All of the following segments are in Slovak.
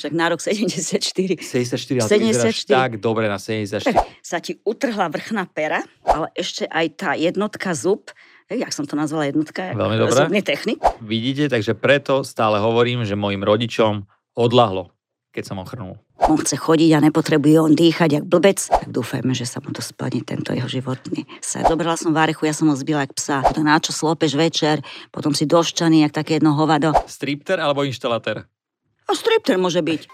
však na rok 74. 74, ale 74. tak dobre na 74. Sa ti utrhla vrchná pera, ale ešte aj tá jednotka zub, jak som to nazvala jednotka? Veľmi dobre. Zubný technik. Vidíte, takže preto stále hovorím, že mojim rodičom odlahlo, keď som ochrnul. On chce chodiť a nepotrebuje on dýchať jak blbec. Tak dúfajme, že sa mu to splní, tento jeho životný sen. Dobrala som varechu, ja som ho zbila jak psa. To na čo slopeš večer, potom si doščaný, jak také jedno hovado. Stripter alebo inštalatér? A stripter môže byť.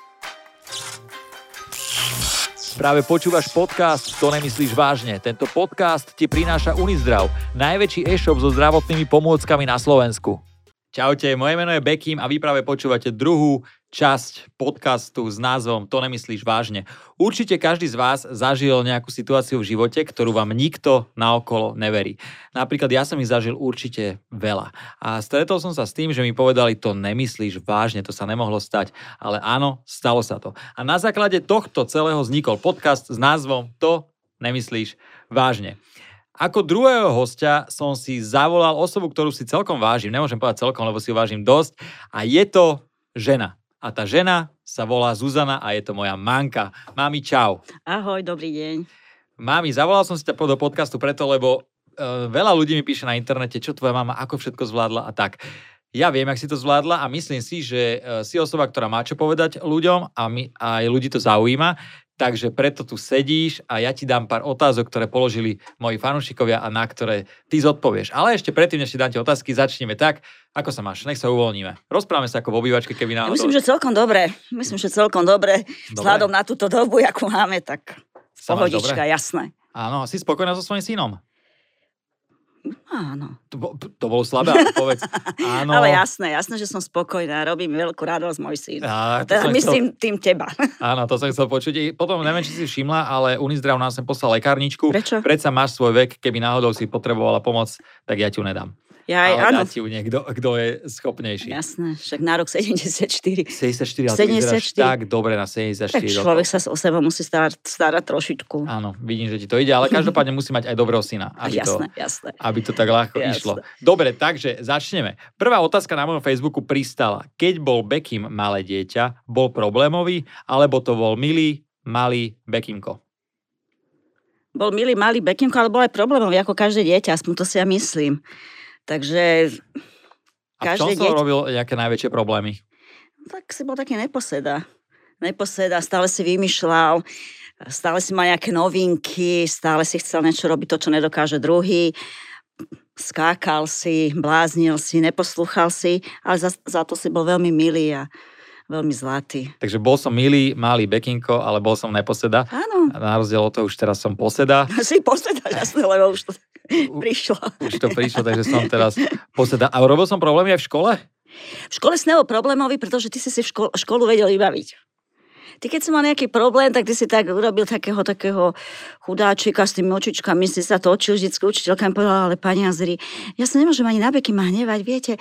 Práve počúvaš podcast To nemyslíš vážne. Tento podcast ti prináša Unizdrav, najväčší e-shop so zdravotnými pomôckami na Slovensku. Čaute, moje meno je Bekim a vy práve počúvate druhú časť podcastu s názvom To nemyslíš vážne. Určite každý z vás zažil nejakú situáciu v živote, ktorú vám nikto naokolo neverí. Napríklad ja som ich zažil určite veľa. A stretol som sa s tým, že mi povedali, to nemyslíš vážne, to sa nemohlo stať. Ale áno, stalo sa to. A na základe tohto celého vznikol podcast s názvom To nemyslíš vážne. Ako druhého hostia som si zavolal osobu, ktorú si celkom vážim. Nemôžem povedať celkom, lebo si ju vážim dosť. A je to žena. A tá žena sa volá Zuzana a je to moja manka. Mami, čau. Ahoj, dobrý deň. Mami, zavolal som si ťa do podcastu preto, lebo uh, veľa ľudí mi píše na internete, čo tvoja mama, ako všetko zvládla a tak. Ja viem, ak si to zvládla a myslím si, že uh, si osoba, ktorá má čo povedať ľuďom a, my, aj ľudí to zaujíma. Takže preto tu sedíš a ja ti dám pár otázok, ktoré položili moji fanúšikovia a na ktoré ty zodpovieš. Ale ešte predtým, než ti dám tie otázky, začneme tak, ako sa máš. Nech sa uvoľníme. Rozprávame sa ako v obývačke, keby náhodou... Myslím, že celkom dobre. Myslím, že celkom dobre. dobre. Vzhľadom na túto dobu, akú máme, tak pohodička, jasné. Áno, si spokojná so svojím synom? Áno. To, to bolo slabé povedz. Áno. Ale jasné, jasné, že som spokojná, robím veľkú radosť môj syn. A, teda myslím chcel... tým teba. Áno, to som chcel počuť. Potom neviem, či si všimla, ale Unizdrav nás sem poslal lekárničku. Prečo? Predsa máš svoj vek, keby náhodou si potrebovala pomoc, tak ja ti ju nedám. Ja aj, ale áno. ti ju niekto, kto je schopnejší. Jasné, však na rok 74. 74, ale 74. tak dobre na 74 tak človek rokov. sa o seba musí starať, starať trošičku. Áno, vidím, že ti to ide, ale každopádne musí mať aj dobrého syna. Aby jasné, to, jasné. Aby to tak ľahko jasné. išlo. Dobre, takže začneme. Prvá otázka na mojom Facebooku pristala. Keď bol Bekim malé dieťa, bol problémový, alebo to bol milý, malý Bekimko? Bol milý, malý Bekimko, ale bol aj problémový, ako každé dieťa, aspoň to si ja myslím. Takže... A v čom som deť... robil nejaké najväčšie problémy? Tak si bol taký neposeda. Neposeda, stále si vymýšľal, stále si mal nejaké novinky, stále si chcel niečo robiť to, čo nedokáže druhý. Skákal si, bláznil si, neposlúchal si, ale za, za to si bol veľmi milý a veľmi zlatý. Takže bol som milý, malý bekinko, ale bol som neposeda. Áno. Na rozdiel od toho už teraz som poseda. Si poseda, jasne, lebo už to prišlo. Už to prišlo, takže som teraz poseda. A robil som problémy aj v škole? V škole si nebol problémový, pretože ty si si v školu, školu vedel vybaviť. Ty keď si mal nejaký problém, tak ty si tak urobil takého, takého chudáčika s tými očičkami, si sa to očil vždycky učiteľka mi povedala, ale pani Azri, ja sa nemôžem ani na beky ma hnevať, viete,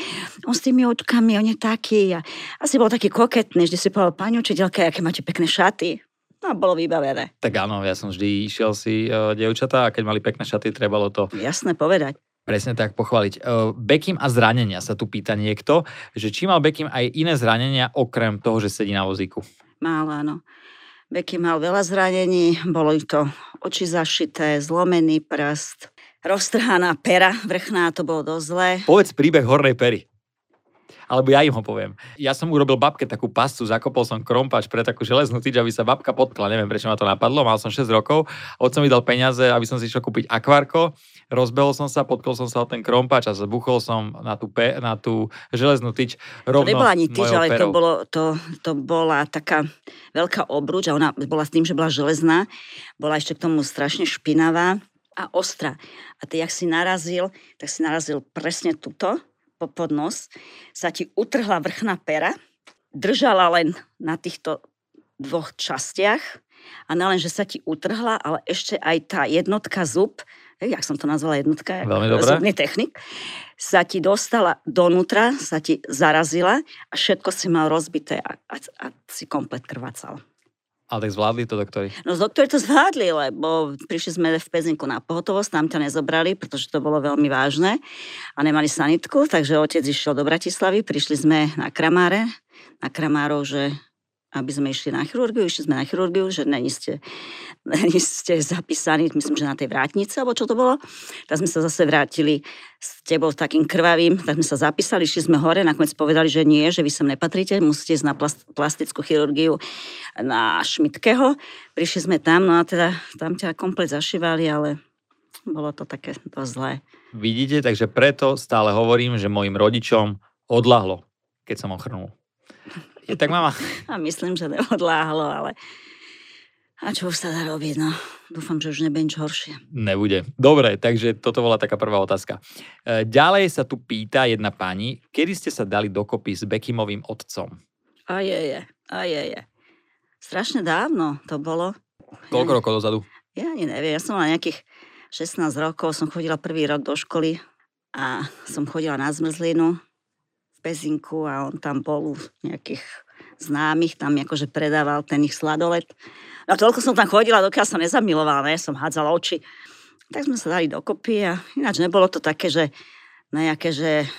on s tými očkami, on je taký. A asi bol taký koketný, že si povedal, pani učiteľka, aké máte pekné šaty. No, bolo vybavené. Tak áno, ja som vždy išiel si uh, dievčatá a keď mali pekné šaty, trebalo to... Jasné povedať. Presne tak pochváliť. Uh, Bekim a zranenia sa tu pýta niekto, že či mal Bekim aj iné zranenia okrem toho, že sedí na vozíku. Mal, áno. Bekim mal veľa zranení, bolo to oči zašité, zlomený prst, roztrhaná pera vrchná, to bolo dosť zlé. Povedz príbeh hornej pery alebo ja im ho poviem. Ja som urobil babke takú pascu, zakopol som krompač pre takú železnú tyč, aby sa babka potkla. Neviem, prečo ma to napadlo. Mal som 6 rokov, otco mi dal peniaze, aby som si išiel kúpiť akvárko. Rozbehol som sa, potkol som sa o ten krompač a zabuchol som na tú, pe, na tú železnú tyč rovno To nebola ani tyč, ale to, bolo, to, to bola taká veľká obruč a ona bola s tým, že bola železná. Bola ešte k tomu strašne špinavá a ostrá. A ty, jak si narazil, tak si narazil presne tuto, pod nos, sa ti utrhla vrchná pera, držala len na týchto dvoch častiach a nelen, že sa ti utrhla, ale ešte aj tá jednotka zub, jak som to nazvala jednotka, Veľmi zubný technik, sa ti dostala donútra, sa ti zarazila a všetko si mal rozbité a, a, a si komplet krvácal. Ale tak zvládli to doktori? No doktori to zvládli, lebo prišli sme v Pezinku na pohotovosť, tam ťa nezobrali, pretože to bolo veľmi vážne a nemali sanitku, takže otec išiel do Bratislavy, prišli sme na Kramáre, na Kramárov, že aby sme išli na chirurgiu, išli sme na chirurgiu, že není ste, není ste zapísaní, myslím, že na tej vrátnici, alebo čo to bolo. Tak sme sa zase vrátili s tebou takým krvavým, tak sme sa zapísali, išli sme hore, nakoniec povedali, že nie, že vy sem nepatríte, musíte ísť na plastickú chirurgiu na Šmitkeho. Prišli sme tam, no a teda tam ťa komplet zašívali, ale bolo to také dosť zlé. Vidíte, takže preto stále hovorím, že mojim rodičom odlahlo, keď som ochrnul. Je tak, mama? A myslím, že neodláhlo, ale... A čo už sa dá robiť, no? Dúfam, že už nebude nič horšie. Nebude. Dobre, takže toto bola taká prvá otázka. E, ďalej sa tu pýta jedna pani, kedy ste sa dali dokopy s Bekimovým otcom? A je, je, a je, je. Strašne dávno to bolo. Koľko ja, rokov dozadu? Ja ani neviem, ja som mala nejakých 16 rokov, som chodila prvý rok do školy a som chodila na zmrzlinu Pezinku a on tam bol u nejakých známych, tam akože predával ten ich sladolet. No toľko som tam chodila, dokiaľ sa nezamilovala, ne, som hádzala oči. Tak sme sa dali dokopy a ináč nebolo to také, že nejaké, že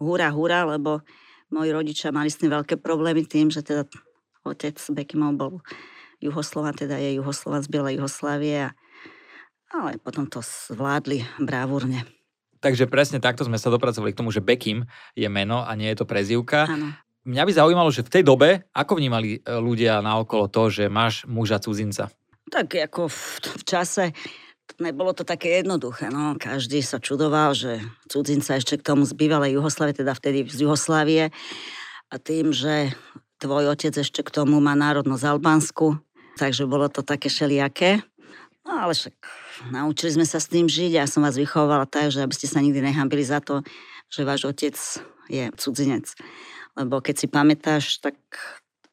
húra, húra, lebo moji rodičia mali s tým veľké problémy tým, že teda otec Bekimov bol Juhoslova, teda je Juhoslova z Bielej Juhoslávie, a, ale potom to zvládli brávurne. Takže presne takto sme sa dopracovali k tomu, že Bekim je meno a nie je to prezivka. Áno. Mňa by zaujímalo, že v tej dobe, ako vnímali e, ľudia naokolo to, že máš muža cudzinca? Tak ako v, v čase nebolo to také jednoduché. No. Každý sa čudoval, že cudzinca ešte k tomu z bývalej Juhoslávie, teda vtedy z Juhoslávie. A tým, že tvoj otec ešte k tomu má národnosť Albánsku, takže bolo to také šeliaké. No ale však naučili sme sa s tým žiť. Ja som vás vychovala tak, že aby ste sa nikdy nehambili za to, že váš otec je cudzinec. Lebo keď si pamätáš, tak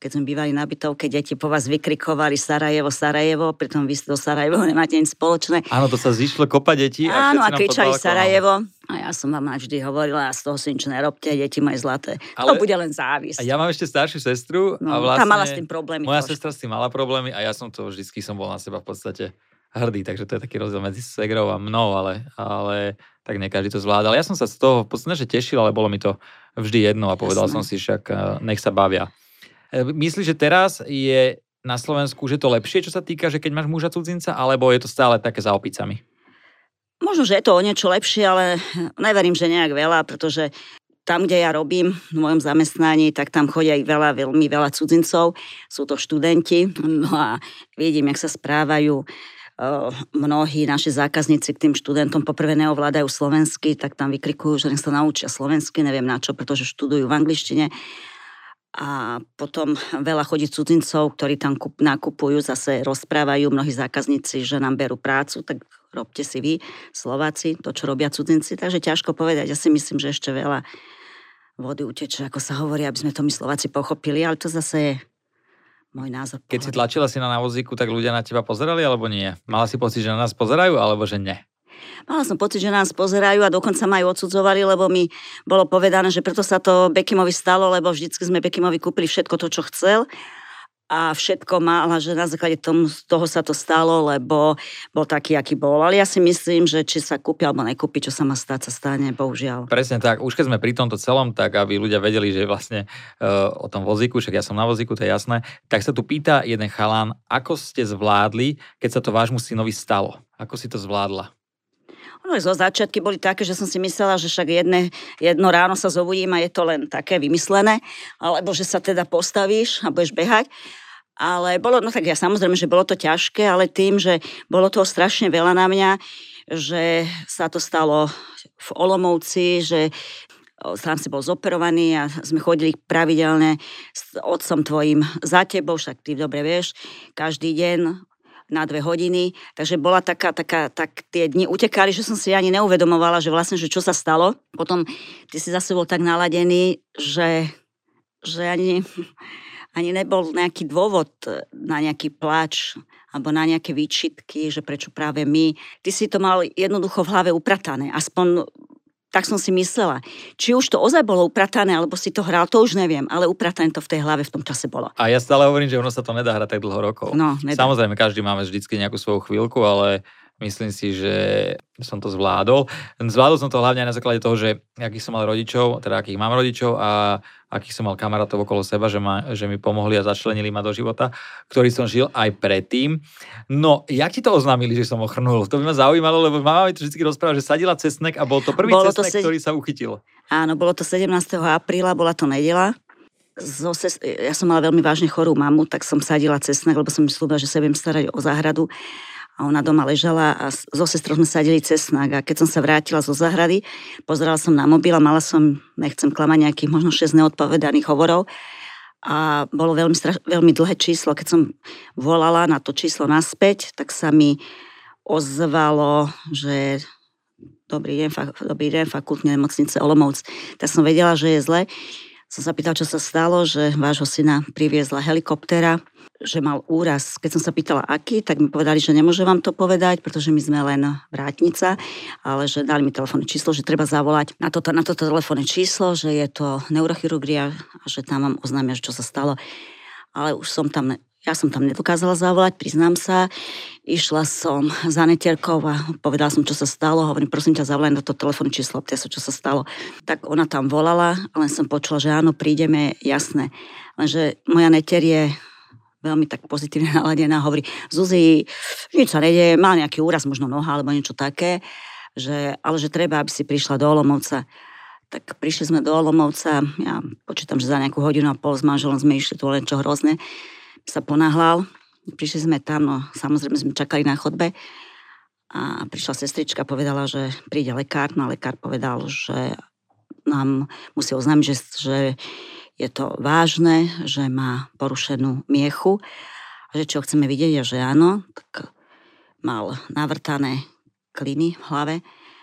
keď sme bývali na bytovke, deti po vás vykrikovali Sarajevo, Sarajevo, pritom vy do Sarajevo nemáte nič spoločné. Áno, to sa zišlo kopa detí. A Áno, a kričali Sarajevo. A ja som vám vždy hovorila, a z toho si nič nerobte, deti moje zlaté. Ale, to bude len závisť. A ja mám ešte staršiu sestru. No, a vlastne, tá mala s tým problémy. Moja trošku. sestra s tým mala problémy a ja som to vždycky som bol na seba v podstate hrdý, takže to je taký rozdiel medzi segrou a mnou, ale, ale tak nie každý to zvládal. Ja som sa z toho v podstate že tešil, ale bolo mi to vždy jedno a povedal Jasne. som si však, eh, nech sa bavia. Eh, myslíš, že teraz je na Slovensku, že to lepšie, čo sa týka, že keď máš muža cudzinca, alebo je to stále také za opicami? Možno, že je to o niečo lepšie, ale neverím, že nejak veľa, pretože tam, kde ja robím v mojom zamestnaní, tak tam chodia aj veľa, veľmi veľa cudzincov. Sú to študenti. No a vidím, jak sa správajú mnohí naši zákazníci k tým študentom poprvé neovládajú slovensky, tak tam vykrikujú, že sa naučia slovensky, neviem na čo, pretože študujú v angličtine. A potom veľa chodí cudzincov, ktorí tam nakupujú, zase rozprávajú mnohí zákazníci, že nám berú prácu, tak robte si vy, Slováci, to, čo robia cudzinci. Takže ťažko povedať. Ja si myslím, že ešte veľa vody uteče, ako sa hovorí, aby sme to my Slováci pochopili, ale to zase je môj názor. Keď si tlačila si na návozíku, tak ľudia na teba pozerali alebo nie? Mala si pocit, že na nás pozerajú alebo že nie? Mala som pocit, že nás pozerajú a dokonca ma aj odsudzovali, lebo mi bolo povedané, že preto sa to Bekimovi stalo, lebo vždycky sme Bekimovi kúpili všetko to, čo chcel a všetko mala, že na základe tomu, toho sa to stalo, lebo bol taký, aký bol. Ale ja si myslím, že či sa kúpi alebo nekúpi, čo sa má stať, sa stane, bohužiaľ. Presne tak. Už keď sme pri tomto celom, tak aby ľudia vedeli, že vlastne uh, o tom vozíku, však ja som na vozíku, to je jasné, tak sa tu pýta jeden chalán, ako ste zvládli, keď sa to vášmu synovi stalo? Ako si to zvládla? No zo začiatky boli také, že som si myslela, že však jedne, jedno ráno sa zobudím a je to len také vymyslené, alebo že sa teda postavíš a budeš behať. Ale bolo, no tak ja samozrejme, že bolo to ťažké, ale tým, že bolo toho strašne veľa na mňa, že sa to stalo v Olomovci, že sám si bol zoperovaný a sme chodili pravidelne s otcom tvojim za tebou, však ty dobre vieš, každý deň na dve hodiny, takže bola taká, taká, tak tie dni utekali, že som si ani neuvedomovala, že vlastne, že čo sa stalo. Potom ty si zase bol tak naladený, že, že ani ani nebol nejaký dôvod e, na nejaký plač alebo na nejaké výčitky, že prečo práve my. Ty si to mal jednoducho v hlave upratané. Aspoň tak som si myslela. Či už to ozaj bolo upratané, alebo si to hral, to už neviem, ale upratané to v tej hlave v tom čase bolo. A ja stále hovorím, že ono sa to nedá hrať tak dlho rokov. No, nedá. Samozrejme, každý máme vždycky nejakú svoju chvíľku, ale Myslím si, že som to zvládol. Zvládol som to hlavne na základe toho, že akých som mal rodičov, teda akých mám rodičov a akých som mal kamarátov okolo seba, že, ma, že mi pomohli a začlenili ma do života, ktorý som žil aj predtým. No, jak ti to oznámili, že som ochrnul? To by ma zaujímalo, lebo mama mi to vždy rozpráva, že sadila cesnek a bol to prvý bolo cesnek, to se... ktorý sa uchytil. Áno, bolo to 17. apríla, bola to nedela. Zo ses... Ja som mala veľmi vážne chorú mamu, tak som sadila cesnek, lebo som myslela, že sa viem starať o záhradu a ona doma ležala a so sestrou sme sadili cesnak a keď som sa vrátila zo zahrady, pozerala som na mobil a mala som, nechcem klamať, nejakých možno 6 neodpovedaných hovorov a bolo veľmi, straš- veľmi dlhé číslo. Keď som volala na to číslo naspäť, tak sa mi ozvalo, že dobrý deň, fak- dobrý deň, fakultné nemocnice Olomouc. Tak som vedela, že je zle. Som sa pýtala, čo sa stalo, že vášho syna priviezla helikoptera že mal úraz. Keď som sa pýtala, aký, tak mi povedali, že nemôže vám to povedať, pretože my sme len vrátnica, ale že dali mi telefónne číslo, že treba zavolať na toto, na toto telefónne číslo, že je to neurochirurgia a že tam vám oznámia, čo sa stalo. Ale už som tam ja som tam nedokázala zavolať, priznám sa. Išla som za netierkou a povedala som, čo sa stalo. Hovorím, prosím ťa, zavolaj na to telefónne číslo, sa, čo sa stalo. Tak ona tam volala, len som počula, že áno, prídeme, jasné. Lenže moja netier je veľmi tak pozitívne naladená, hovorí, Zuzi, nič sa nedie, mal nejaký úraz, možno noha alebo niečo také, že, ale že treba, aby si prišla do Olomovca. Tak prišli sme do Olomovca, ja počítam, že za nejakú hodinu a pol s manželom sme išli, to len čo hrozné, sa ponáhľal, prišli sme tam, no samozrejme sme čakali na chodbe a prišla sestrička, povedala, že príde lekár, no a lekár povedal, že nám musí oznámiť, že, že je to vážne, že má porušenú miechu a že čo chceme vidieť je, že áno, tak mal navrtané kliny v hlave,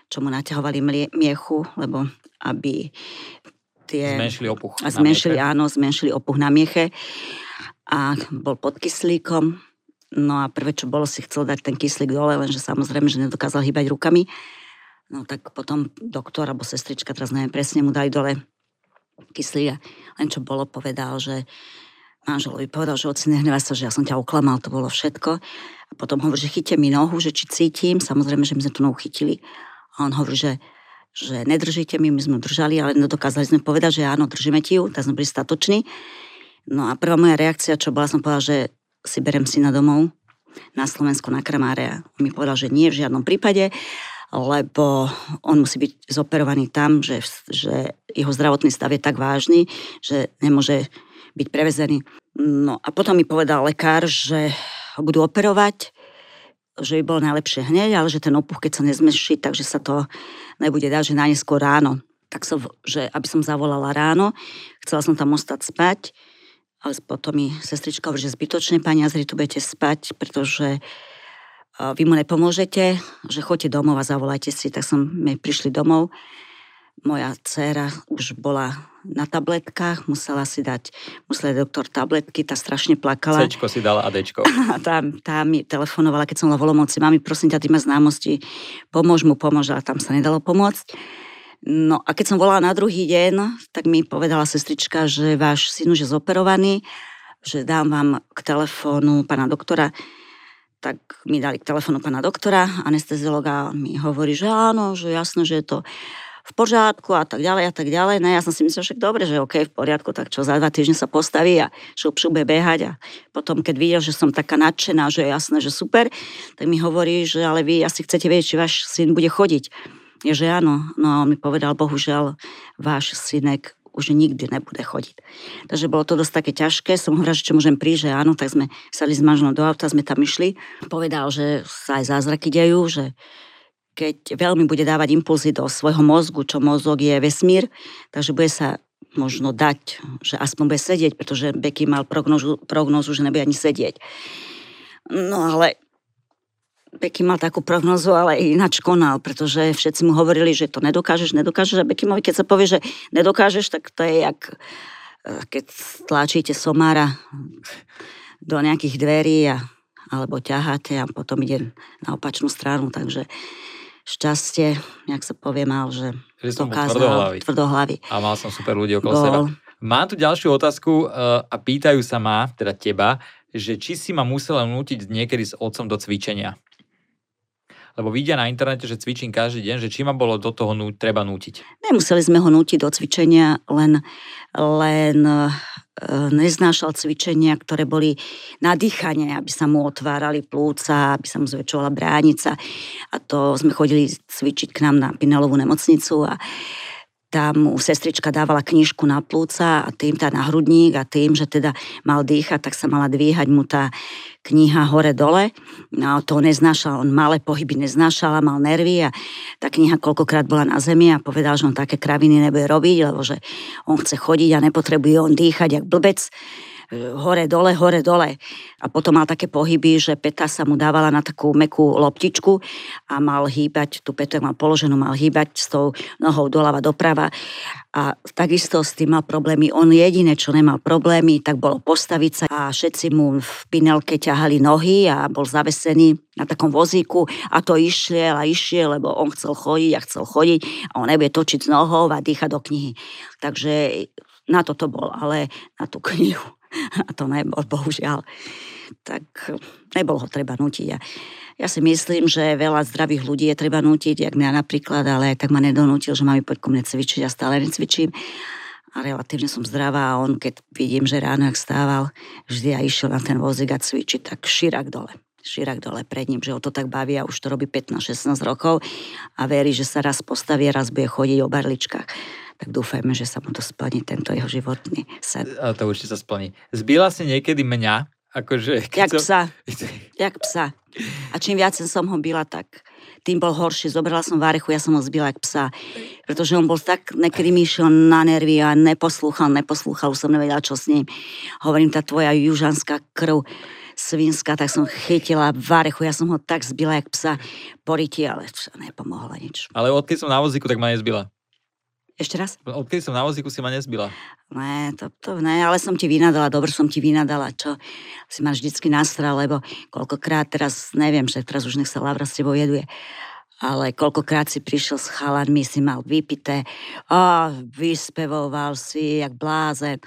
čo mu naťahovali miechu, lebo aby tie... Zmenšili opuch a zmenšili, na mieche. Áno, zmenšili opuch na mieche a bol pod kyslíkom. No a prvé, čo bolo, si chcel dať ten kyslík dole, lenže samozrejme, že nedokázal hýbať rukami. No tak potom doktor alebo sestrička, teraz neviem presne, mu dali dole kyslík a len čo bolo, povedal, že manželovi povedal, že oci nehnevaj sa, že ja som ťa oklamal, to bolo všetko. A potom hovorí, že chyťte mi nohu, že či cítim, samozrejme, že my sme tú nohu chytili. A on hovorí, že, že nedržíte mi, my sme držali, ale nedokázali sme povedať, že áno, držíme ti ju, tak sme boli statoční. No a prvá moja reakcia, čo bola, som povedala, že si berem syna domov na Slovensku na Kramáre. On mi povedal, že nie v žiadnom prípade lebo on musí byť zoperovaný tam, že, že jeho zdravotný stav je tak vážny, že nemôže byť prevezený. No a potom mi povedal lekár, že ho budú operovať, že by bolo najlepšie hneď, ale že ten opuch, keď sa nezmeší, takže sa to nebude dať, že najneskôr ráno. Tak som, že aby som zavolala ráno, chcela som tam ostať spať, ale potom mi sestrička hovorí, že zbytočne, pani Azri, tu budete spať, pretože vy mu nepomôžete, že choďte domov a zavolajte si. Tak som my prišli domov. Moja dcéra už bola na tabletkách, musela si dať, musela doktor tabletky, tá strašne plakala. Cčko si dala a Dčko. A tá, tá mi telefonovala, keď som bola v Olomouci, mami, prosím ťa, ty má známosti, pomôž mu, pomôž, a tam sa nedalo pomôcť. No a keď som volala na druhý deň, tak mi povedala sestrička, že váš syn už je zoperovaný, že dám vám k telefónu pána doktora, tak mi dali k telefónu pána doktora, anesteziologa mi hovorí, že áno, že jasno, že je to v poriadku a tak ďalej a tak ďalej. No ja som si myslel, že dobre, že OK, v poriadku, tak čo za dva týždne sa postaví a šup, šup behať a potom, keď videl, že som taká nadšená, že je jasné, že super, tak mi hovorí, že ale vy asi chcete vedieť, či váš syn bude chodiť. Je, že áno. No a on mi povedal, bohužiaľ, váš synek už nikdy nebude chodiť. Takže bolo to dosť také ťažké. Som hovorila, že čo môžem prísť, že áno, tak sme sali s manželom do auta, sme tam išli. Povedal, že sa aj zázraky dejú, že keď veľmi bude dávať impulzy do svojho mozgu, čo mozog je vesmír, takže bude sa možno dať, že aspoň bude sedieť, pretože Becky mal prognozu, prognozu že nebude ani sedieť. No ale Beky mal takú prognozu, ale ináč konal, pretože všetci mu hovorili, že to nedokážeš, nedokážeš. A Bekimovi, keď sa povie, že nedokážeš, tak to je jak eh, keď tlačíte somára do nejakých dverí a, alebo ťaháte a potom ide na opačnú stranu. Takže šťastie, jak sa povie, mal, že, že som tvrdohlavý. tvrdohlavý. A mal som super ľudí okolo Bol. seba. Mám tu ďalšiu otázku uh, a pýtajú sa ma, teda teba, že či si ma musela nútiť niekedy s otcom do cvičenia. Lebo vidia na internete, že cvičím každý deň, že či ma bolo do toho nú, treba nútiť. Nemuseli sme ho nútiť do cvičenia, len, len e, neznášal cvičenia, ktoré boli na dýchanie, aby sa mu otvárali plúca, aby sa mu zväčšovala bránica. A to sme chodili cvičiť k nám na Pinelovú nemocnicu a tam mu sestrička dávala knižku na plúca a tým tá na hrudník a tým, že teda mal dýchať, tak sa mala dvíhať mu tá kniha hore-dole. No to neznášal, on malé pohyby neznášal a mal nervy a tá kniha koľkokrát bola na zemi a povedal, že on také kraviny nebude robiť, lebo že on chce chodiť a nepotrebuje on dýchať jak blbec hore, dole, hore, dole. A potom mal také pohyby, že peta sa mu dávala na takú mekú loptičku a mal hýbať, tú petu mal položenú, mal hýbať s tou nohou doľava doprava. A takisto s tým mal problémy. On jediné, čo nemal problémy, tak bolo postaviť sa a všetci mu v pinelke ťahali nohy a bol zavesený na takom vozíku a to išiel a išiel, lebo on chcel chodiť a chcel chodiť a on nebude točiť s nohou a dýchať do knihy. Takže na toto bol, ale na tú knihu a to nebol, bohužiaľ. Tak nebolo ho treba nutiť. Ja, ja si myslím, že veľa zdravých ľudí je treba nutiť, jak mňa napríklad, ale tak ma nedonútil, že mám poď mne cvičiť a stále necvičím. A relatívne som zdravá a on, keď vidím, že ráno, ak stával, vždy ja išiel na ten vozík a cvičiť, tak širak dole širak dole pred ním, že ho to tak baví a už to robí 15-16 rokov a verí, že sa raz postaví a raz bude chodiť o barličkách tak dúfajme, že sa mu to splní, tento jeho životný sen. A to určite sa splní. Zbila si niekedy mňa? Akože, Jak som... psa. Jak psa. A čím viac som ho byla, tak tým bol horší. Zobrala som várechu, ja som ho zbila jak psa. Pretože on bol tak, nekedy mi išiel na nervy a neposlúchal, neposlúchal, už som nevedela, čo s ním. Hovorím, tá tvoja južanská krv, svinská, tak som chytila várechu, ja som ho tak zbila jak psa poriti, ale nepomohlo nič. Ale odkedy som na vozíku, tak ma nezbila. Ešte raz? Odkedy som na vozíku si ma nezbila. Ne, to, to ne, ale som ti vynadala, dobre som ti vynadala, čo si ma vždycky nastral, lebo koľkokrát teraz, neviem, že teraz už nech sa Lavra s tebou jeduje, ale koľkokrát si prišiel s chalanmi, si mal vypité, a vyspevoval si, jak blázen,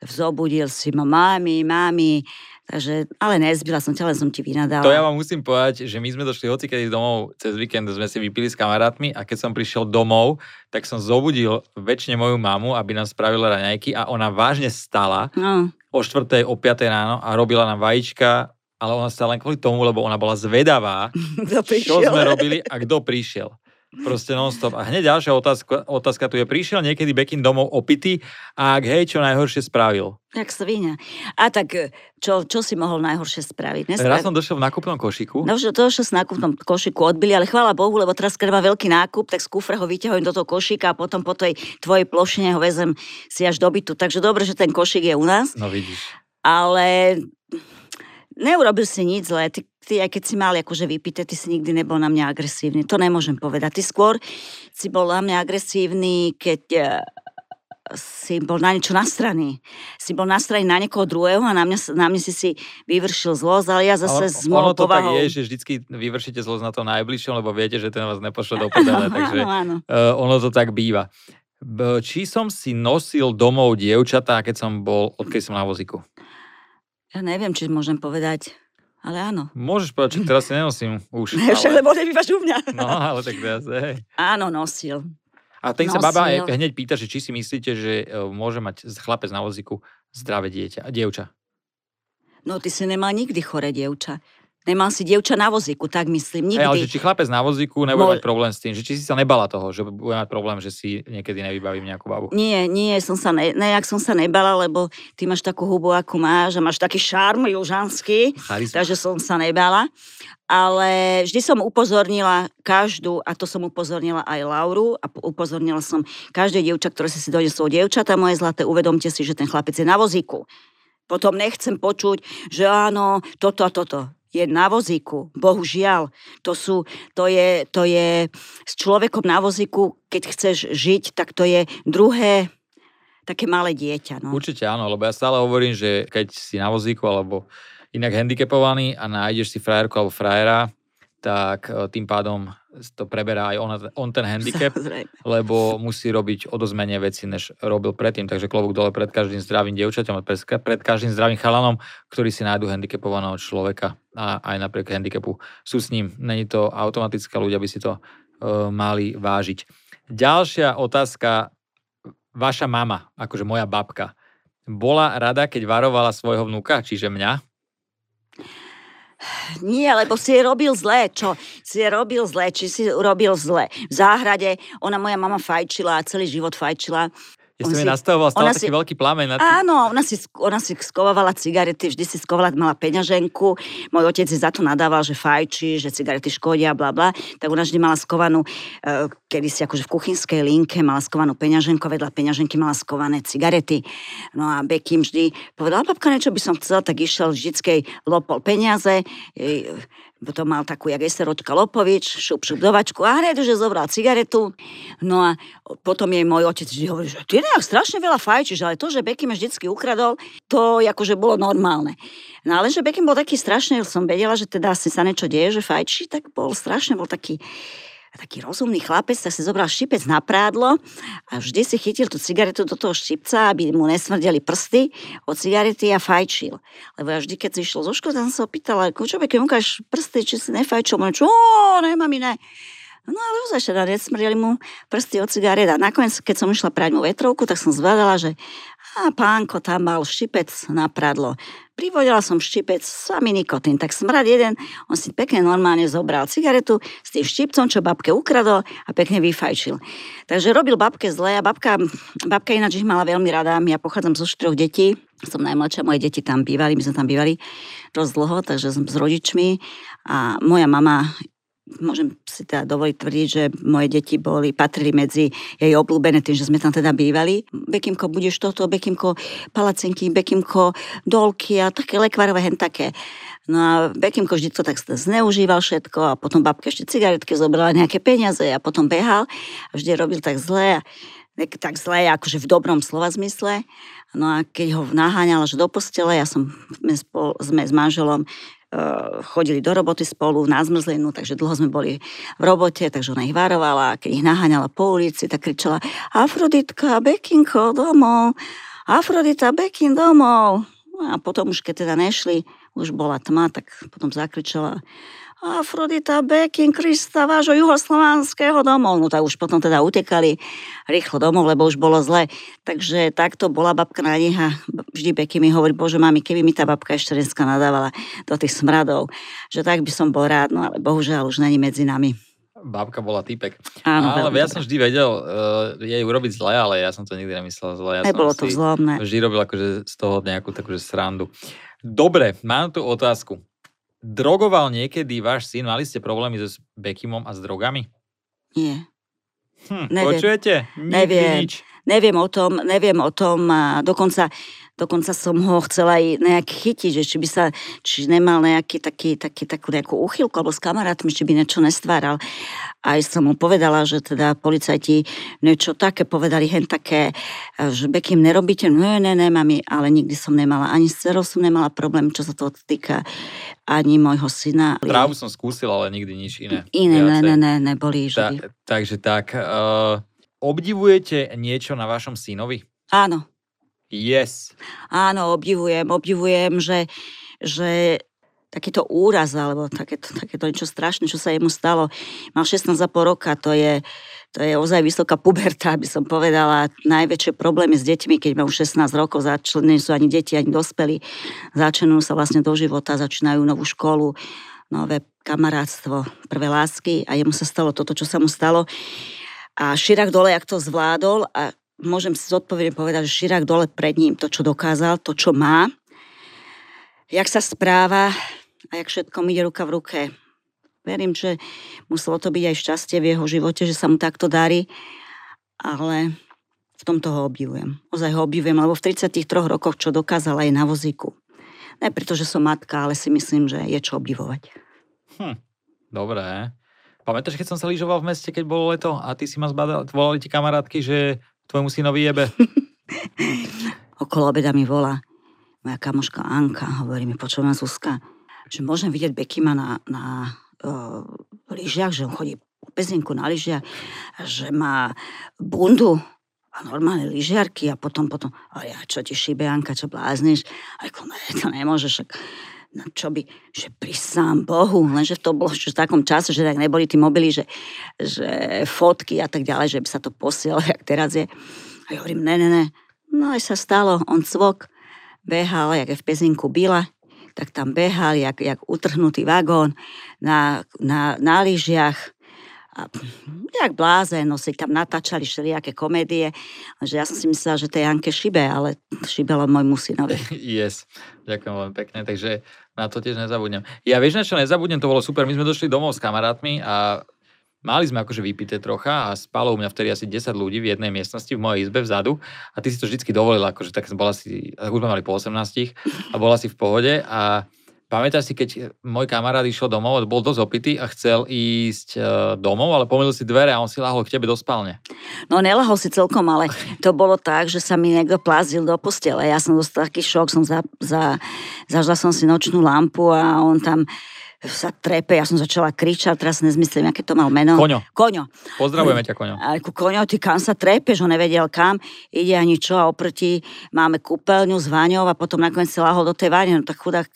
zobudil si ma, mami, mami, Takže, ale nezbila som ťa, len som ti vynadala. To ja vám musím povedať, že my sme došli hoci kedy domov, cez víkend sme si vypili s kamarátmi a keď som prišiel domov, tak som zobudil väčšine moju mamu, aby nám spravila raňajky a ona vážne stala no. o 4. o 5. ráno a robila nám vajíčka, ale ona stala len kvôli tomu, lebo ona bola zvedavá, čo sme robili a kto prišiel. Proste non-stop. A hneď ďalšia otázka, otázka tu je, prišiel niekedy Bekin domov opity a ak hej, čo najhoršie spravil? Jak svinia. A tak čo, čo si mohol najhoršie spraviť? Nesprav... Raz som došiel v nákupnom košiku. No, že to, že v nákupnom košiku odbili, ale chvála Bohu, lebo teraz, keď má veľký nákup, tak z kufra ho vyťahujem do toho košíka a potom po tej tvojej plošine ho vezem si až do bytu. Takže dobre, že ten košík je u nás. No vidíš. Ale neurobil si nič zlé. Ty ty aj keď si mal akože vypité, ty si nikdy nebol na mňa agresívny. To nemôžem povedať. Ty skôr si bol na mňa agresívny, keď uh, si bol na niečo nastraný. Si bol nastraný na niekoho druhého a na mňa, na mňa si si vyvršil zlosť, ale ja zase ale, s Ono to povahou... tak je, že vždycky vyvršíte zlosť na to najbližšom, lebo viete, že ten vás nepošle do prdele, takže áno, áno. Uh, ono to tak býva. Či som si nosil domov dievčatá, keď som bol, odkedy som na vozíku? Ja neviem, či môžem povedať. Ale áno. Môžeš povedať, že teraz si nenosím už. Ne, ale... lebo nebývaš u mňa. No, ale tak teraz, hej. Áno, nosil. A ten sa baba hneď pýta, že či si myslíte, že e, môže mať chlapec na vozíku zdravé dieťa, dievča. No ty si nemal nikdy chore dievča. Nemal si dievča na vozíku, tak myslím, nikdy. Hey, ale že či chlapec na vozíku nebude Mo... mať problém s tým, že či si sa nebala toho, že bude mať problém, že si niekedy nevybavím nejakú babu. Nie, nie, som sa ne, nejak som sa nebala, lebo ty máš takú hubu, ako máš a máš taký šarm južanský, Charizma. takže som sa nebala. Ale vždy som upozornila každú, a to som upozornila aj Lauru, a upozornila som každé dievča, ktoré si si doneslo dievčata moje zlaté, uvedomte si, že ten chlapec je na vozíku. Potom nechcem počuť, že áno, toto a toto je na vozíku. Bohužiaľ. To, sú, to, je, to je s človekom na vozíku, keď chceš žiť, tak to je druhé také malé dieťa. No. Určite áno, lebo ja stále hovorím, že keď si na vozíku alebo inak handicapovaný a nájdeš si frajerku alebo frajera, tak e, tým pádom to preberá aj on, on ten handicap, Samozrejme. lebo musí robiť o dosť menej veci, než robil predtým. Takže klobúk dole pred každým zdravým dievčaťom a pred, každým zdravým chalanom, ktorí si nájdu handicapovaného človeka a aj napriek handicapu sú s ním. Není to automatické, ľudia by si to uh, mali vážiť. Ďalšia otázka. Vaša mama, akože moja babka, bola rada, keď varovala svojho vnúka, čiže mňa? Nie, lebo si robil zle. Čo? Si je robil zle, či si robil zle. V záhrade, ona, moja mama fajčila, celý život fajčila. Ja som jej si- nastavoval stále taký si- veľký plameň. Na tým. Áno, ona si, ona si skovávala cigarety, vždy si skovala, mala peňaženku. Môj otec si za to nadával, že fajčí, že cigarety škodia, bla bla. Tak ona vždy mala skovanú, uh, kedysi akože v kuchynskej linke, mala skovanú peňaženku, vedľa peňaženky mala skované cigarety. No a Becky im vždy povedala, babka, niečo by som chcela, tak išiel vždycky lopol peniaze, potom mal takú, jak eseročka Lopovič, šup, šup do vačku a hneď, že zobral cigaretu. No a potom jej môj otec hovorí, že ty nejak strašne veľa fajčíš, ale to, že Becky ma vždycky ukradol, to akože bolo normálne. No ale že Becky bol taký strašne, som vedela, že teda asi sa niečo deje, že fajčí, tak bol strašne, bol taký taký rozumný chlapec, tak si zobral šipec na prádlo a vždy si chytil tú cigaretu do toho štipca, aby mu nesmrdeli prsty od cigarety a fajčil. Lebo ja vždy, keď si išiel zo školy, tam sa opýtala, čo keď ukáž prsty, či si nefajčil, môj čo, nemám iné. No ale ozaj teda nesmrdeli mu prsty od cigaret a nakoniec, keď som išla prať mu vetrovku, tak som zvedala, že a pánko tam mal štipec na pradlo. Privodila som štipec, samý nikotín, tak smrad jeden, on si pekne normálne zobral cigaretu s tým štipcom, čo babke ukradol a pekne vyfajčil. Takže robil babke zle a babka, babka ináč ich mala veľmi rada. Ja pochádzam zo štyroch detí, som najmladšia, moje deti tam bývali, my sme tam bývali dosť dlho, takže som s rodičmi a moja mama môžem si teda dovoliť tvrdiť, že moje deti boli, patrili medzi jej obľúbené tým, že sme tam teda bývali. Bekimko, budeš toto, Bekimko, palacinky, Bekimko, dolky a také lekvarové hen také. No a Bekimko vždy to tak zneužíval všetko a potom babka ešte cigaretky zobrala nejaké peniaze a potom behal a vždy robil tak zle a tak zle, akože v dobrom slova zmysle. No a keď ho naháňala až do postele, ja som, sme, spol, sme s manželom chodili do roboty spolu na zmrzlinu, takže dlho sme boli v robote, takže ona ich varovala. Keď ich naháňala po ulici, tak kričala Afroditka, Bekinko, domov. Afrodita, Bekin, domov. No a potom už keď teda nešli, už bola tma, tak potom zakričala Afrodita, Bekin, Krista, vášho juhoslovanského domov. No tak už potom teda utekali rýchlo domov, lebo už bolo zle. Takže takto bola babka na nich a vždy Beky mi hovorí, bože mami, keby mi tá babka ešte dneska nadávala do tých smradov, že tak by som bol rád, no ale bohužiaľ už není medzi nami. Babka bola typek. Áno, ale ja som vždy vedel uh, jej urobiť zle, ale ja som to nikdy nemyslel zle. Ja Nebolo to zlomné. vždy robil akože z toho nejakú takúže srandu. Dobre, mám tu otázku. Drogoval niekedy váš syn? Mali ste problémy so Bekimom a s drogami? Nie. Hm, Neviem. počujete? Nikdy Neviem. nič. Neviem o tom, neviem o tom dokonca, dokonca som ho chcela aj nejak chytiť, že či by sa, či nemal nejaký taký, taký, takú nejakú úchylku alebo s kamarátmi, či by niečo nestváral. Aj som mu povedala, že teda policajti niečo také povedali, hen také, že Bekim nerobíte, ne, ne, ne, mami, ale nikdy som nemala, ani s dcerou som nemala problém, čo sa toho týka, ani môjho syna. Trávu som skúsil, ale nikdy nič iné. Iné, ne, ne, ne, neboli Ta, takže tak. Uh, obdivujete niečo na vašom synovi? Áno, Yes. Áno, obdivujem, obdivujem, že, že takýto úraz, alebo takéto, takéto niečo strašné, čo sa jemu stalo. Mal 16,5 roka, to je, to je ozaj vysoká puberta, by som povedala. Najväčšie problémy s deťmi, keď majú 16 rokov, začne, nie sú ani deti, ani dospelí, začnú sa vlastne do života, začínajú novú školu, nové kamarátstvo, prvé lásky a jemu sa stalo toto, čo sa mu stalo. A Širak dole, jak to zvládol a môžem si zodpovedne povedať, že Širak dole pred ním to, čo dokázal, to, čo má, jak sa správa a jak všetko ide ruka v ruke. Verím, že muselo to byť aj šťastie v jeho živote, že sa mu takto darí, ale v tomto ho obdivujem. Ozaj ho obdivujem, lebo v 33 rokoch, čo dokázal aj na vozíku. Ne preto, že som matka, ale si myslím, že je čo obdivovať. Hm, dobré. Pamätáš, keď som sa lyžoval v meste, keď bolo leto a ty si ma zbadal, volali ti kamarátky, že tvojmu synovi jebe? Okolo obeda mi volá moja kamoška Anka, hovorí mi, počúvam Zuzka, že môžem vidieť Bekima na, na uh, lyžiach, že on chodí pezinku na lyžiach, že má bundu a normálne lyžiarky a potom, potom, a ja, čo ti šíbe, Janka, čo blázniš? A ako, ne, to nemôžeš, no čo by, že pri sám Bohu, lenže to bolo v takom čase, že tak neboli tí mobily, že, že fotky a tak ďalej, že by sa to posielalo, jak teraz je. A ja hovorím, ne, ne, ne. No aj sa stalo, on cvok, behal, jak je v pezinku byla, tak tam behal, jak, jak utrhnutý vagón na, na, na lyžiach. A jak blázen, no si tam natáčali všelijaké komédie. Že ja som si myslela, že to je Janke Šibe, ale šibelo môjmu synovi. Yes, ďakujem veľmi pekne, takže na to tiež nezabudnem. Ja vieš, na čo nezabudnem, to bolo super, my sme došli domov s kamarátmi a Mali sme akože vypité trocha a spalo u mňa vtedy asi 10 ľudí v jednej miestnosti v mojej izbe vzadu. A ty si to vždycky dovolila, akože tak bola si, už sme mali po 18 a bola si v pohode a Pamätáš si, keď môj kamarát išiel domov, bol dosť opitý a chcel ísť e, domov, ale pomýlil si dvere a on si lahol k tebe do spálne. No nelahol si celkom, ale to bolo tak, že sa mi niekto plázil do postele. Ja som dostal taký šok, som za, za, zažila som si nočnú lampu a on tam sa trepe, ja som začala kričať, teraz nezmyslím, aké to mal meno. Koňo. Koňo. Pozdravujeme ťa, Koňo. A Koňo, ty kam sa trepeš, on nevedel kam, ide ani čo a oproti máme kúpeľňu s váňou a potom nakoniec sa lahol do tej váne, no tak chudák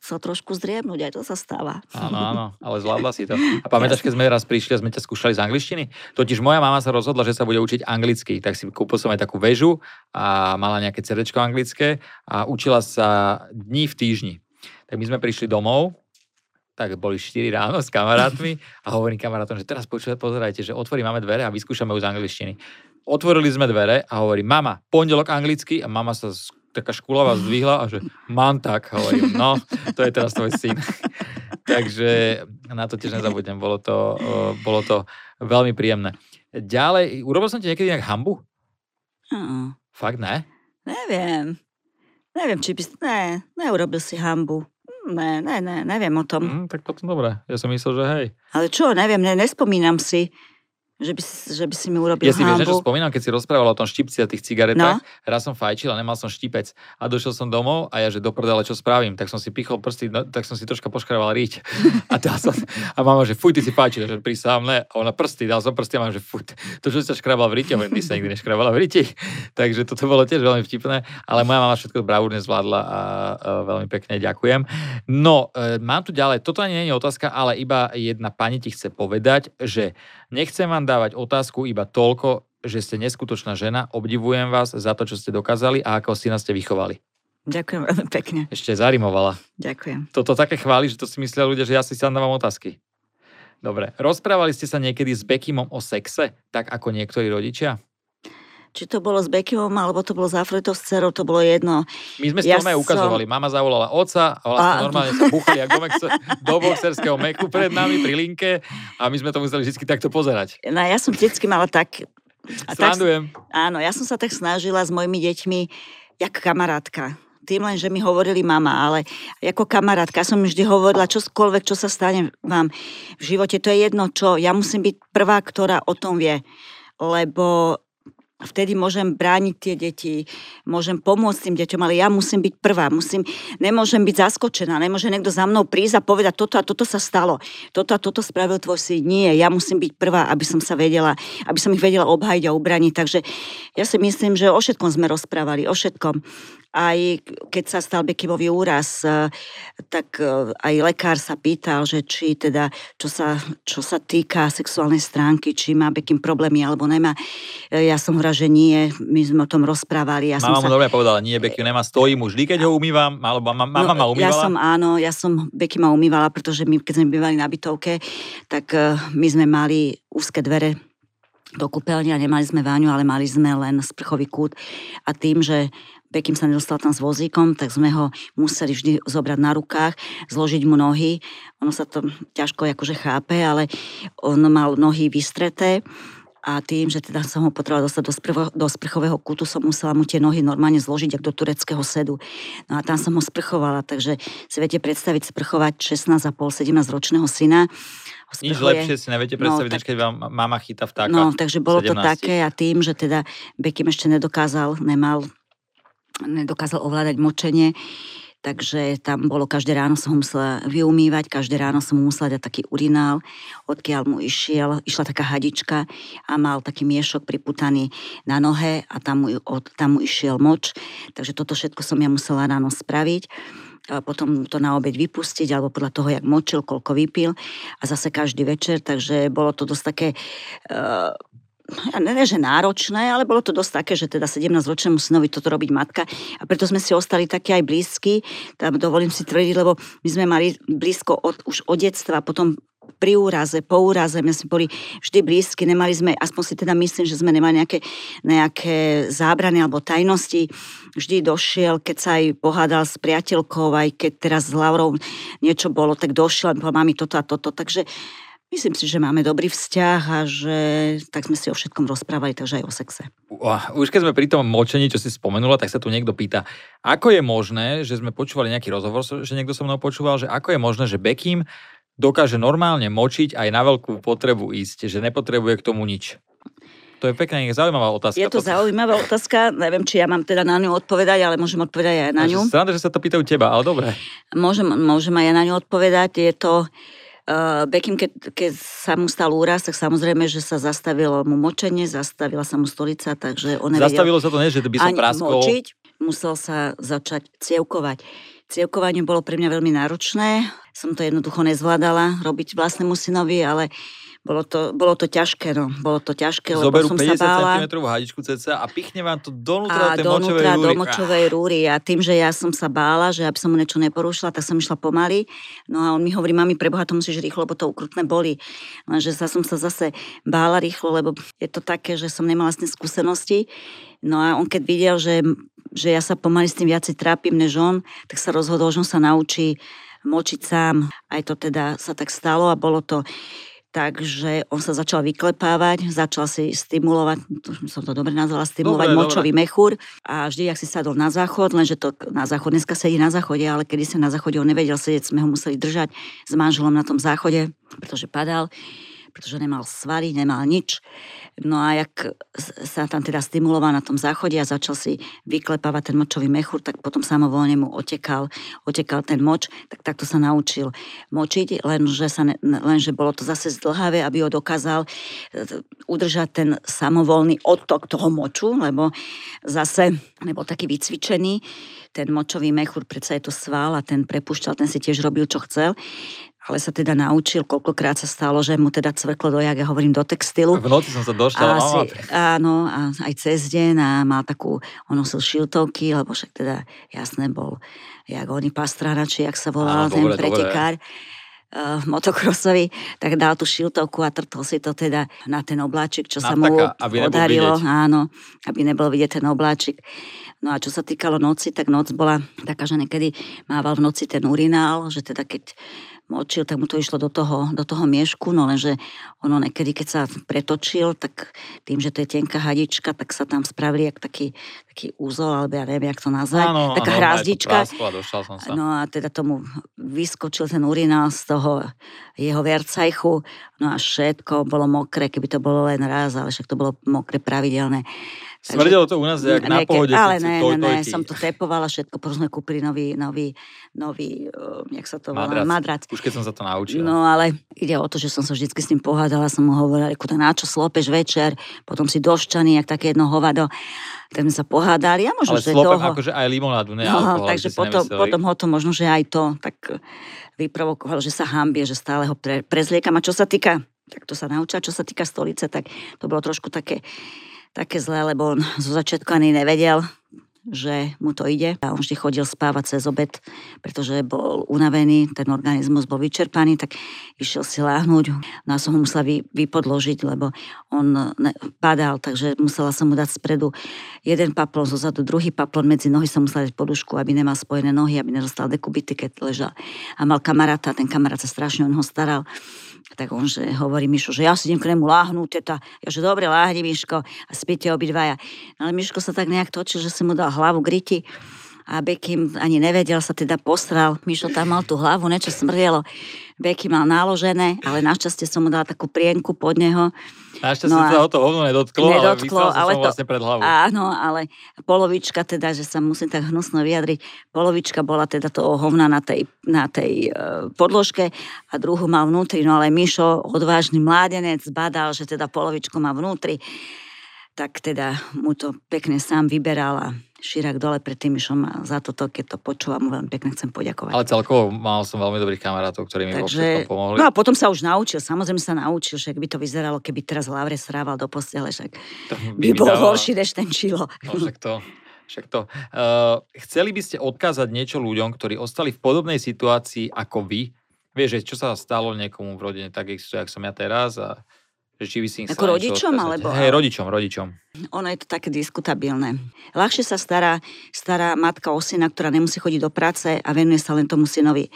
chcel trošku zdriemnúť, aj to sa stáva. Áno, áno, ale zvládla si to. A pamätáš, keď sme raz prišli a sme ťa skúšali z angličtiny? Totiž moja mama sa rozhodla, že sa bude učiť anglicky, tak si kúpil som aj takú väžu a mala nejaké CD anglické a učila sa dní v týždni. Tak my sme prišli domov tak boli 4 ráno s kamarátmi a hovorím kamarátom, že teraz počúvať, pozerajte, že otvorí máme dvere a vyskúšame už z angličtiny. Otvorili sme dvere a hovorí, mama, pondelok anglicky a mama sa taká škulava zdvihla a že mám tak, hovorím, no, to je teraz tvoj syn. Takže na to tiež nezabudnem, bolo to, bolo to veľmi príjemné. Ďalej, urobil som ti niekedy nejak hambu? Uh-uh. Fakt ne? Neviem. Neviem, či by... Ne, neurobil si hambu. Ne, ne, ne, neviem o tom. Mm, tak potom dobre. Ja som myslel, že hej. Ale čo, neviem, ne, nespomínam si že by, že by si mi urobil Ja si vieš, čo spomínam, keď si rozprával o tom štipci a tých cigaretách. No? Raz som fajčil a nemal som štipec. A došiel som domov a ja, že do prdele, čo spravím? Tak som si pichol prsty, no, tak som si troška poškraval riť. A, som, a mama, že fuj, ty si fajčil, že pri sám ne. A ona prsty, dal som prsty a mám, že fuj, to, čo si sa škrabal v riti, hovorím, ty sa nikdy neškrabala v riti. Takže toto bolo tiež veľmi vtipné, ale moja mama všetko bravúrne zvládla a, a veľmi pekne ďakujem. No, e, mám tu ďalej, toto ani nie je otázka, ale iba jedna pani ti chce povedať, že Nechcem vám dávať otázku iba toľko, že ste neskutočná žena, obdivujem vás za to, čo ste dokázali a ako syna ste vychovali. Ďakujem veľmi pekne. Ešte zarimovala. Ďakujem. Toto také chváli, že to si myslia ľudia, že ja si sa dávam otázky. Dobre, rozprávali ste sa niekedy s Bekimom o sexe, tak ako niektorí rodičia? Či to bolo s Bekimom, alebo to bolo s Afretou s dcerou, to bolo jedno. My sme si ja to som... ukazovali. Mama zavolala oca a vlastne a... normálne sa búchali ako do boxerského meku pred nami pri linke a my sme to museli vždy takto pozerať. No ja som vždycky mala tak... A tak, áno, ja som sa tak snažila s mojimi deťmi, jak kamarátka tým len, že mi hovorili mama, ale ako kamarátka som vždy hovorila, čokoľvek, čo sa stane vám v živote, to je jedno čo, ja musím byť prvá, ktorá o tom vie, lebo vtedy môžem brániť tie deti, môžem pomôcť tým deťom, ale ja musím byť prvá, musím, nemôžem byť zaskočená, nemôže niekto za mnou prísť a povedať, toto a toto sa stalo, toto a toto spravil tvoj syn. Nie, ja musím byť prvá, aby som sa vedela, aby som ich vedela obhajiť a ubraniť. Takže ja si myslím, že o všetkom sme rozprávali, o všetkom aj keď sa stal Bekimový úraz, e, tak e, aj lekár sa pýtal, že či teda, čo sa, čo sa týka sexuálnej stránky, či má Bekim problémy alebo nemá. E, ja som hovorila, že nie, my sme o tom rozprávali. Ja mama som mu sa... dobre povedala, nie, Bekim nemá, stojí mu vždy, keď ho umývam, alebo mama, mama no, ma umývala? Ja som, áno, ja som Bekima umývala, pretože my, keď sme bývali na bytovke, tak my sme mali úzke dvere do kúpeľne a nemali sme váňu, ale mali sme len sprchový kút. A tým, že Bekým sa nedostal tam s vozíkom, tak sme ho museli vždy zobrať na rukách, zložiť mu nohy. Ono sa to ťažko akože chápe, ale on mal nohy vystreté a tým, že teda som ho potrebovala dostať do, sprvo, do sprchového kútu, som musela mu tie nohy normálne zložiť, ako do tureckého sedu. No a tam som ho sprchovala, takže si viete predstaviť sprchovať 16,5, 17 ročného syna. Nič lepšie si neviete no, predstaviť, no, tak, než keď vám mama chytá vtáka. No, takže bolo 17. to také a tým, že teda Bekim ešte nedokázal, nemal nedokázal ovládať močenie, takže tam bolo, každé ráno som ho musela vyumývať, každé ráno som mu musela dať taký urinál, odkiaľ mu išiel, išla taká hadička a mal taký miešok priputaný na nohe a tam mu, od, tam mu išiel moč, takže toto všetko som ja musela ráno spraviť potom to na obed vypustiť, alebo podľa toho, jak močil, koľko vypil. A zase každý večer, takže bolo to dosť také uh, ja neviem, že náročné, ale bolo to dosť také, že teda 17-ročnému synovi toto robiť matka a preto sme si ostali takí aj blízky, tam dovolím si tvrdiť, lebo my sme mali blízko od, už od detstva, potom pri úraze, po úraze, my sme boli vždy blízky, nemali sme, aspoň si teda myslím, že sme nemali nejaké, nejaké zábrany alebo tajnosti. Vždy došiel, keď sa aj pohádal s priateľkou, aj keď teraz s Laurou niečo bolo, tak došiel a povedal, mami toto a toto. Takže Myslím si, že máme dobrý vzťah a že tak sme si o všetkom rozprávali, takže aj o sexe. Už keď sme pri tom močení, čo si spomenula, tak sa tu niekto pýta, ako je možné, že sme počúvali nejaký rozhovor, že niekto so mnou počúval, že ako je možné, že Bekim dokáže normálne močiť aj na veľkú potrebu ísť, že nepotrebuje k tomu nič. To je pekná, zaujímavá otázka. Je to, zaujímavá otázka, neviem, či ja mám teda na ňu odpovedať, ale môžem odpovedať aj na ňu. Sranda, že sa to pýtajú teba, ale dobre. Môžem, môžem aj ja na ňu odpovedať. Je to, Uh, Bekim, keď, keď sa mu stal úraz, tak samozrejme, že sa zastavilo mu močenie, zastavila sa mu stolica, takže on Zastavilo sa to, nie, že by sa praskol. močiť, musel sa začať cievkovať. Cievkovanie bolo pre mňa veľmi náročné, som to jednoducho nezvládala robiť vlastnému synovi, ale bolo to, bolo to ťažké, no. Bolo to ťažké, lebo Zoberú som 50 sa bála. cm hadičku cca a pichne vám to donútra a tej donútra močovej rúry. do močovej rúry. A tým, že ja som sa bála, že aby som mu niečo neporušila, tak som išla pomaly. No a on mi hovorí, mami, preboha, to musíš rýchlo, lebo to ukrutné boli. Lenže sa som sa zase bála rýchlo, lebo je to také, že som nemala tým skúsenosti. No a on keď videl, že, že ja sa pomaly s tým viacej trápim než on, tak sa rozhodol, že on sa naučí močiť sám. Aj to teda sa tak stalo a bolo to Takže on sa začal vyklepávať, začal si stimulovať, som to dobre nazvala, stimulovať dobre, močový dobre. mechúr a vždy, ak si sadol na záchod, lenže to na záchod, dneska sedí na záchode, ale kedy sa na záchode on nevedel sedieť, sme ho museli držať s manželom na tom záchode, pretože padal pretože nemal svaly, nemal nič. No a jak sa tam teda stimuloval na tom záchode a začal si vyklepávať ten močový mechúr, tak potom samovolne mu otekal, otekal ten moč, tak takto sa naučil močiť, lenže, sa ne, lenže bolo to zase zdlhavé, aby ho dokázal e, udržať ten samovolný odtok toho moču, lebo zase nebol taký vycvičený ten močový mechúr, predsa je to sval a ten prepušťal, ten si tiež robil, čo chcel ale sa teda naučil, koľkokrát sa stalo, že mu teda cveklo dojak, ja hovorím, do textilu. V noci som sa došla. Asi, áno, a aj cez deň a mal takú, on nosil šiltovky, lebo však teda jasné bol, jak oni pastrana, či jak sa volal áno, ten dobre, pretekár. Dobre uh, motokrosovi, tak dal tú šiltovku a trtol si to teda na ten obláčik, čo na sa mu aby podarilo. Áno, aby nebol vidieť ten obláčik. No a čo sa týkalo noci, tak noc bola taká, že niekedy mával v noci ten urinál, že teda keď močil, tak mu to išlo do toho, do toho miešku, no lenže ono niekedy, keď sa pretočil, tak tým, že to je tenká hadička, tak sa tam spravili jak taký, taký úzol, alebo ja neviem, jak to nazvať, áno, taká áno, hrázdička. No a teda tomu vyskočil ten urinál z toho jeho vercajchu, no a všetko bolo mokré, keby to bolo len raz, ale však to bolo mokré pravidelné. Smrdelo to u nás jak na pohode. Ale ne, ne, ne, som to tepovala všetko, potom sme kúpili nový, nový, nový, uh, jak sa to volá, madrac. Už keď som sa to naučila. No ale ide o to, že som sa vždy s ním pohádala, som mu hovorila, ako na čo slopeš večer, potom si doščaný, jak také jedno hovado. Tak sme sa pohádali a možno, ale že slopem toho... akože aj limonádu, ne no, alkohol, takže potom, potom ho to možno, že aj to tak vyprovokovalo, že sa hambie, že stále ho pre, prezliekam. A čo sa týka, tak to sa naučia, čo sa týka stolice, tak to bolo trošku také také zlé, lebo on zo začiatku ani nevedel, že mu to ide. A on vždy chodil spávať cez obed, pretože bol unavený, ten organizmus bol vyčerpaný, tak išiel si láhnuť. No a som ho musela vy, vypodložiť, lebo on padal, takže musela som mu dať spredu jeden paplon, zozadu druhý paplon, medzi nohy som musela dať podušku, aby nemal spojené nohy, aby nedostal dekubity, keď ležal. A mal kamaráta, ten kamarát sa strašne o neho staral tak on že hovorí Mišo, že ja si idem k nemu láhnuť, teta. Ja že dobre, láhni Miško a spíte obidvaja. No ale Miško sa tak nejak točil, že si mu dal hlavu griti a Bekim ani nevedel, sa teda posral. Mišo tam mal tú hlavu, niečo smrdelo. Beky mal náložené, ale našťastie som mu dala takú prienku pod neho. Našťastie no sa ho to hovno nedotklo, nedotklo ale, ale to, vlastne pred hlavu. Áno, ale polovička teda, že sa musím tak hnusno vyjadriť, polovička bola teda toho hovna na tej, na tej uh, podložke a druhú mal vnútri, no ale Mišo, odvážny mládenec, badal, že teda polovičku má vnútri tak teda mu to pekne sám vyberal a Širak dole pred tým išom a za toto, keď to počúvam, veľmi pekne chcem poďakovať. Ale celkovo mal som veľmi dobrých kamarátov, ktorí mi Takže, vo pomohli. No a potom sa už naučil, samozrejme sa naučil, že by to vyzeralo, keby teraz Lavre srával do postele, však by, by bol dával... horší než ten Čilo. No však to, však to. Uh, chceli by ste odkázať niečo ľuďom, ktorí ostali v podobnej situácii ako vy? Vieš, čo sa stalo niekomu v rodine, tak jak som ja teraz a si Ako rodičom? Alebo... Hej, rodičom, rodičom. Ono je to také diskutabilné. Ľahšie sa stará, stará matka o syna, ktorá nemusí chodiť do práce a venuje sa len tomu synovi.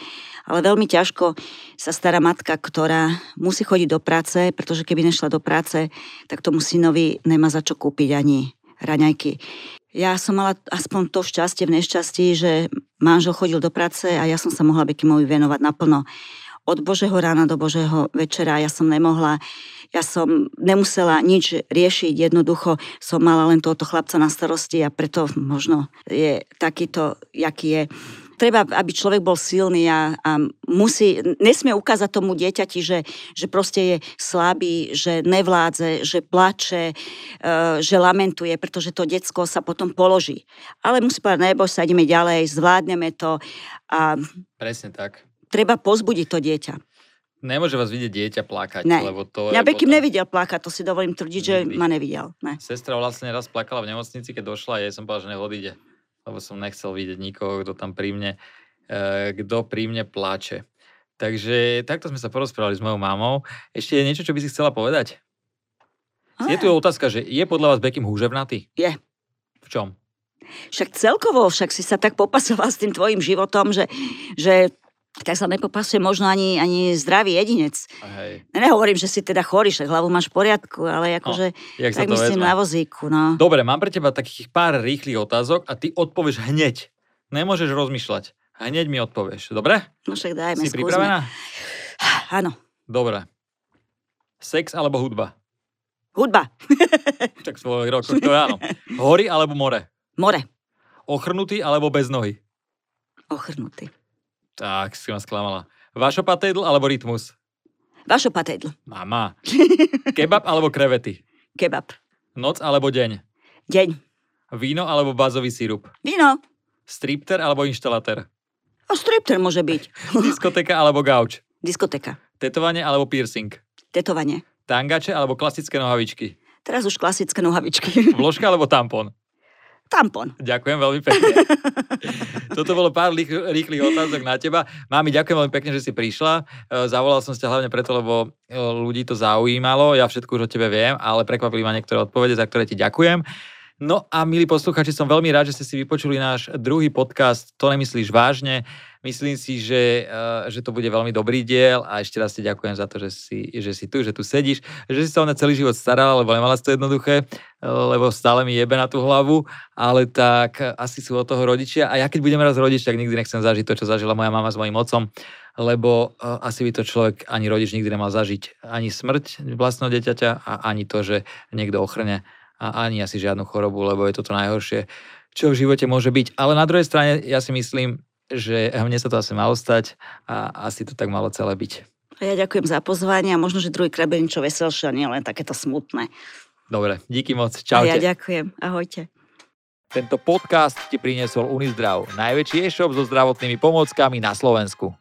Ale veľmi ťažko sa stará matka, ktorá musí chodiť do práce, pretože keby nešla do práce, tak tomu synovi nemá za čo kúpiť ani raňajky. Ja som mala aspoň to šťastie v nešťastí, že manžel chodil do práce a ja som sa mohla Bekimovi venovať naplno od Božieho rána do Božieho večera. Ja som nemohla, ja som nemusela nič riešiť, jednoducho som mala len tohoto chlapca na starosti a preto možno je takýto, jaký je treba, aby človek bol silný a, a musí, nesmie ukázať tomu dieťati, že, že proste je slabý, že nevládze, že plače, e, že lamentuje, pretože to decko sa potom položí. Ale musí povedať, neboj sa, ideme ďalej, zvládneme to. A Presne tak treba pozbudiť to dieťa. Nemôže vás vidieť dieťa plakať, ne. lebo to Ja by potom... nevidel plakať, to si dovolím tvrdiť, že ma nevidel. Ne. Sestra vlastne raz plakala v nemocnici, keď došla a jej som povedal, že nech odíde, lebo som nechcel vidieť nikoho, kto tam pri mne, e, kto pri mne pláče. Takže takto sme sa porozprávali s mojou mamou. Ešte je niečo, čo by si chcela povedať? A. Je tu otázka, že je podľa vás Bekim húževnatý? Je. V čom? Však celkovo, však si sa tak popasoval s tým tvojim životom, že, že tak sa nepopasuje možno ani, ani zdravý jedinec. Hej. Nehovorím, že si teda chorý, že hlavu máš v poriadku, ale akože no, tak myslím vezme. na vozíku. No. Dobre, mám pre teba takých pár rýchlych otázok a ty odpovieš hneď. Nemôžeš rozmýšľať. Hneď mi odpovieš, dobre? No však dajme, Si skúsme. pripravená? Áno. Dobre. Sex alebo hudba? Hudba. tak svoj rok, to je áno. Hory alebo more? More. Ochrnutý alebo bez nohy? Ochrnutý. Tak, si ma sklamala. Vašo patédl alebo rytmus? Vašo patédl. Mama. Kebab alebo krevety? Kebab. Noc alebo deň? Deň. Víno alebo bazový sírup? Víno. Stripter alebo inštalatér? A stripter môže byť. Diskoteka alebo gauč? Diskoteka. Tetovanie alebo piercing? Tetovanie. Tangače alebo klasické nohavičky? Teraz už klasické nohavičky. Vložka alebo tampon? Tampon. Ďakujem veľmi pekne. Toto bolo pár rýchlych otázok na teba. Mámi, ďakujem veľmi pekne, že si prišla. E, zavolal som ťa hlavne preto, lebo e, ľudí to zaujímalo. Ja všetko už o tebe viem, ale prekvapili ma niektoré odpovede, za ktoré ti ďakujem. No a milí posluchači, som veľmi rád, že ste si vypočuli náš druhý podcast To nemyslíš vážne. Myslím si, že, uh, že to bude veľmi dobrý diel a ešte raz ti ďakujem za to, že si, že si tu, že tu sedíš, že si sa o celý život starala, lebo nemala to jednoduché, lebo stále mi jebe na tú hlavu, ale tak asi sú od toho rodičia a ja keď budem raz rodič, tak nikdy nechcem zažiť to, čo zažila moja mama s mojim otcom, lebo uh, asi by to človek ani rodič nikdy nemal zažiť. Ani smrť vlastného dieťaťa a ani to, že niekto ochrne a ani asi žiadnu chorobu, lebo je to to najhoršie, čo v živote môže byť. Ale na druhej strane ja si myslím, že mne sa to asi malo stať a asi to tak malo celé byť. A ja ďakujem za pozvanie a možno, že druhý krát niečo veselšie a nie len takéto smutné. Dobre, díky moc. Čaute. A ja ďakujem. Ahojte. Tento podcast ti priniesol Unizdrav, najväčší e-shop so zdravotnými pomôckami na Slovensku.